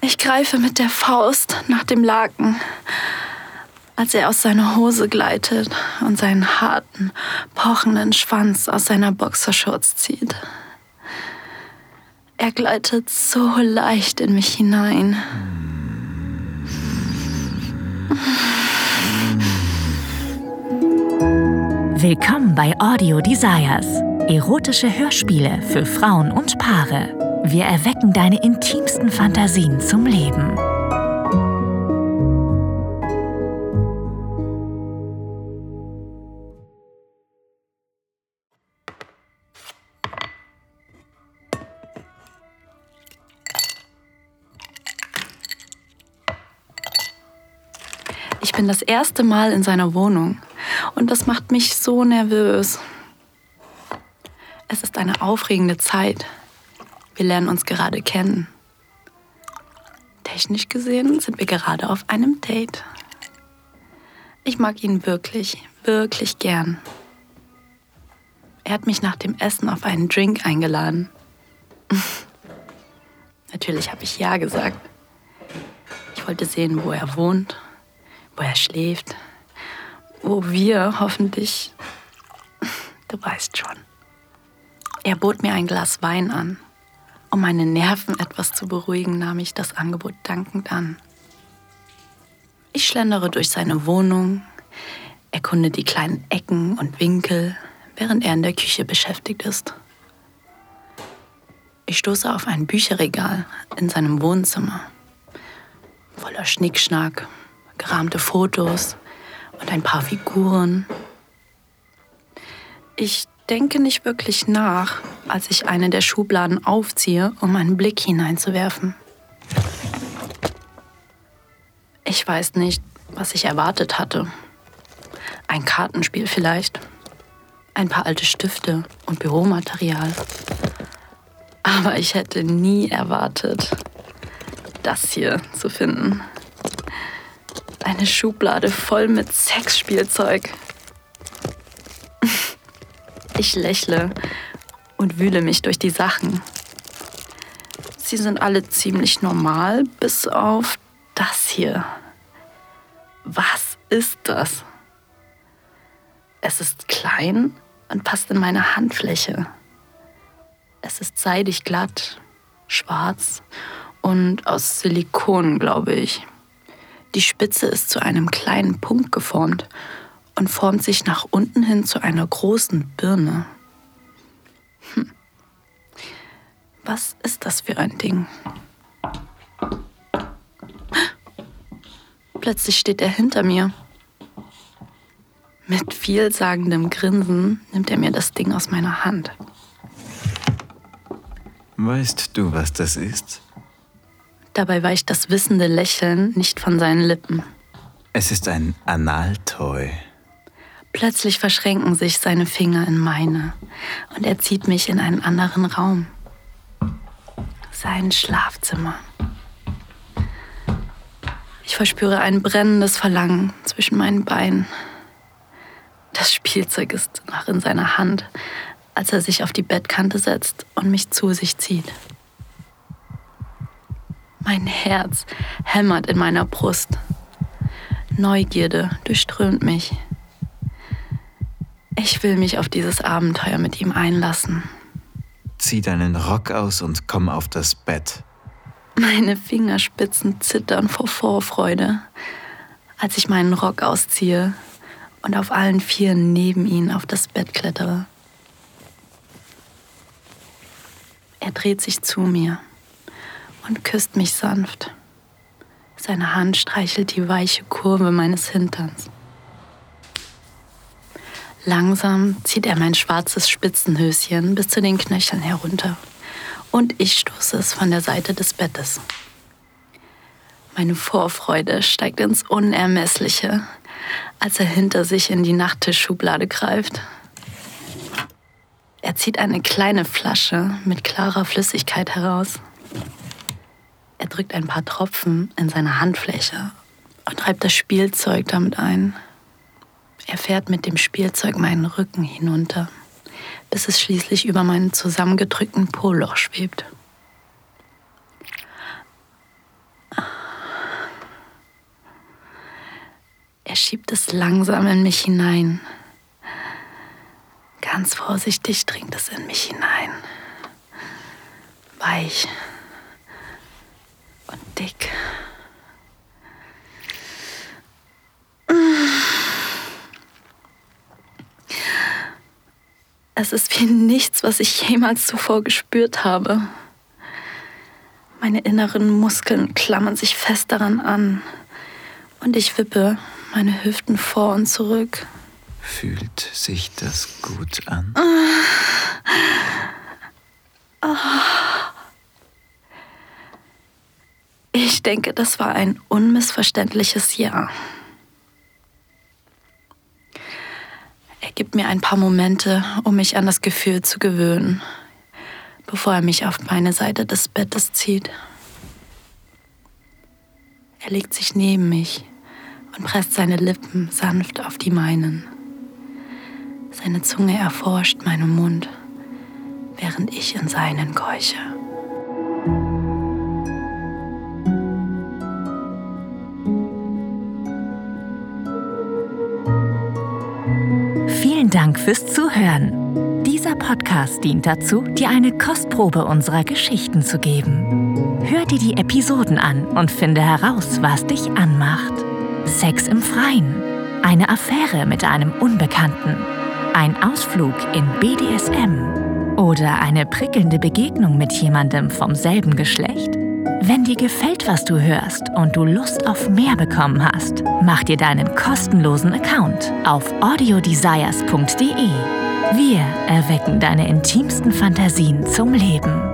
Ich greife mit der Faust nach dem Laken, als er aus seiner Hose gleitet und seinen harten, pochenden Schwanz aus seiner Boxershorts zieht. Er gleitet so leicht in mich hinein. Willkommen bei Audio Desires. Erotische Hörspiele für Frauen und Paare. Wir erwecken deine intimsten Fantasien zum Leben. Ich bin das erste Mal in seiner Wohnung und das macht mich so nervös. Es ist eine aufregende Zeit. Wir lernen uns gerade kennen. Technisch gesehen sind wir gerade auf einem Date. Ich mag ihn wirklich, wirklich gern. Er hat mich nach dem Essen auf einen Drink eingeladen. Natürlich habe ich ja gesagt. Ich wollte sehen, wo er wohnt, wo er schläft, wo wir hoffentlich... Du weißt schon. Er bot mir ein Glas Wein an. Um meine Nerven etwas zu beruhigen, nahm ich das Angebot dankend an. Ich schlendere durch seine Wohnung, erkunde die kleinen Ecken und Winkel, während er in der Küche beschäftigt ist. Ich stoße auf ein Bücherregal in seinem Wohnzimmer, voller Schnickschnack, gerahmte Fotos und ein paar Figuren. Ich denke nicht wirklich nach, als ich eine der Schubladen aufziehe, um einen Blick hineinzuwerfen. Ich weiß nicht, was ich erwartet hatte. Ein Kartenspiel vielleicht. Ein paar alte Stifte und Büromaterial. Aber ich hätte nie erwartet, das hier zu finden. Eine Schublade voll mit Sexspielzeug. Ich lächle und wühle mich durch die Sachen. Sie sind alle ziemlich normal, bis auf das hier. Was ist das? Es ist klein und passt in meine Handfläche. Es ist seidig glatt, schwarz und aus Silikon, glaube ich. Die Spitze ist zu einem kleinen Punkt geformt und formt sich nach unten hin zu einer großen Birne. Hm. Was ist das für ein Ding? Plötzlich steht er hinter mir. Mit vielsagendem Grinsen nimmt er mir das Ding aus meiner Hand. Weißt du, was das ist? Dabei weicht das wissende Lächeln nicht von seinen Lippen. Es ist ein Analtoy. Plötzlich verschränken sich seine Finger in meine und er zieht mich in einen anderen Raum. Sein Schlafzimmer. Ich verspüre ein brennendes Verlangen zwischen meinen Beinen. Das Spielzeug ist noch in seiner Hand, als er sich auf die Bettkante setzt und mich zu sich zieht. Mein Herz hämmert in meiner Brust. Neugierde durchströmt mich. Ich will mich auf dieses Abenteuer mit ihm einlassen. Zieh deinen Rock aus und komm auf das Bett. Meine Fingerspitzen zittern vor Vorfreude, als ich meinen Rock ausziehe und auf allen Vieren neben ihn auf das Bett klettere. Er dreht sich zu mir und küsst mich sanft. Seine Hand streichelt die weiche Kurve meines Hinterns. Langsam zieht er mein schwarzes Spitzenhöschen bis zu den Knöcheln herunter und ich stoße es von der Seite des Bettes. Meine Vorfreude steigt ins Unermessliche, als er hinter sich in die Nachttischschublade greift. Er zieht eine kleine Flasche mit klarer Flüssigkeit heraus. Er drückt ein paar Tropfen in seine Handfläche und reibt das Spielzeug damit ein. Er fährt mit dem Spielzeug meinen Rücken hinunter, bis es schließlich über meinen zusammengedrückten Poloch schwebt. Er schiebt es langsam in mich hinein. Ganz vorsichtig dringt es in mich hinein. Weich und dick. Es ist wie nichts, was ich jemals zuvor gespürt habe. Meine inneren Muskeln klammern sich fest daran an und ich wippe meine Hüften vor und zurück. Fühlt sich das gut an? Ich denke, das war ein unmissverständliches Ja. Gibt mir ein paar Momente, um mich an das Gefühl zu gewöhnen, bevor er mich auf meine Seite des Bettes zieht. Er legt sich neben mich und presst seine Lippen sanft auf die meinen. Seine Zunge erforscht meinen Mund, während ich in seinen keuche. Vielen Dank fürs Zuhören. Dieser Podcast dient dazu, dir eine Kostprobe unserer Geschichten zu geben. Hör dir die Episoden an und finde heraus, was dich anmacht. Sex im Freien, eine Affäre mit einem Unbekannten, ein Ausflug in BDSM oder eine prickelnde Begegnung mit jemandem vom selben Geschlecht? Wenn dir gefällt, was du hörst und du Lust auf mehr bekommen hast, mach dir deinen kostenlosen Account auf audiodesires.de. Wir erwecken deine intimsten Fantasien zum Leben.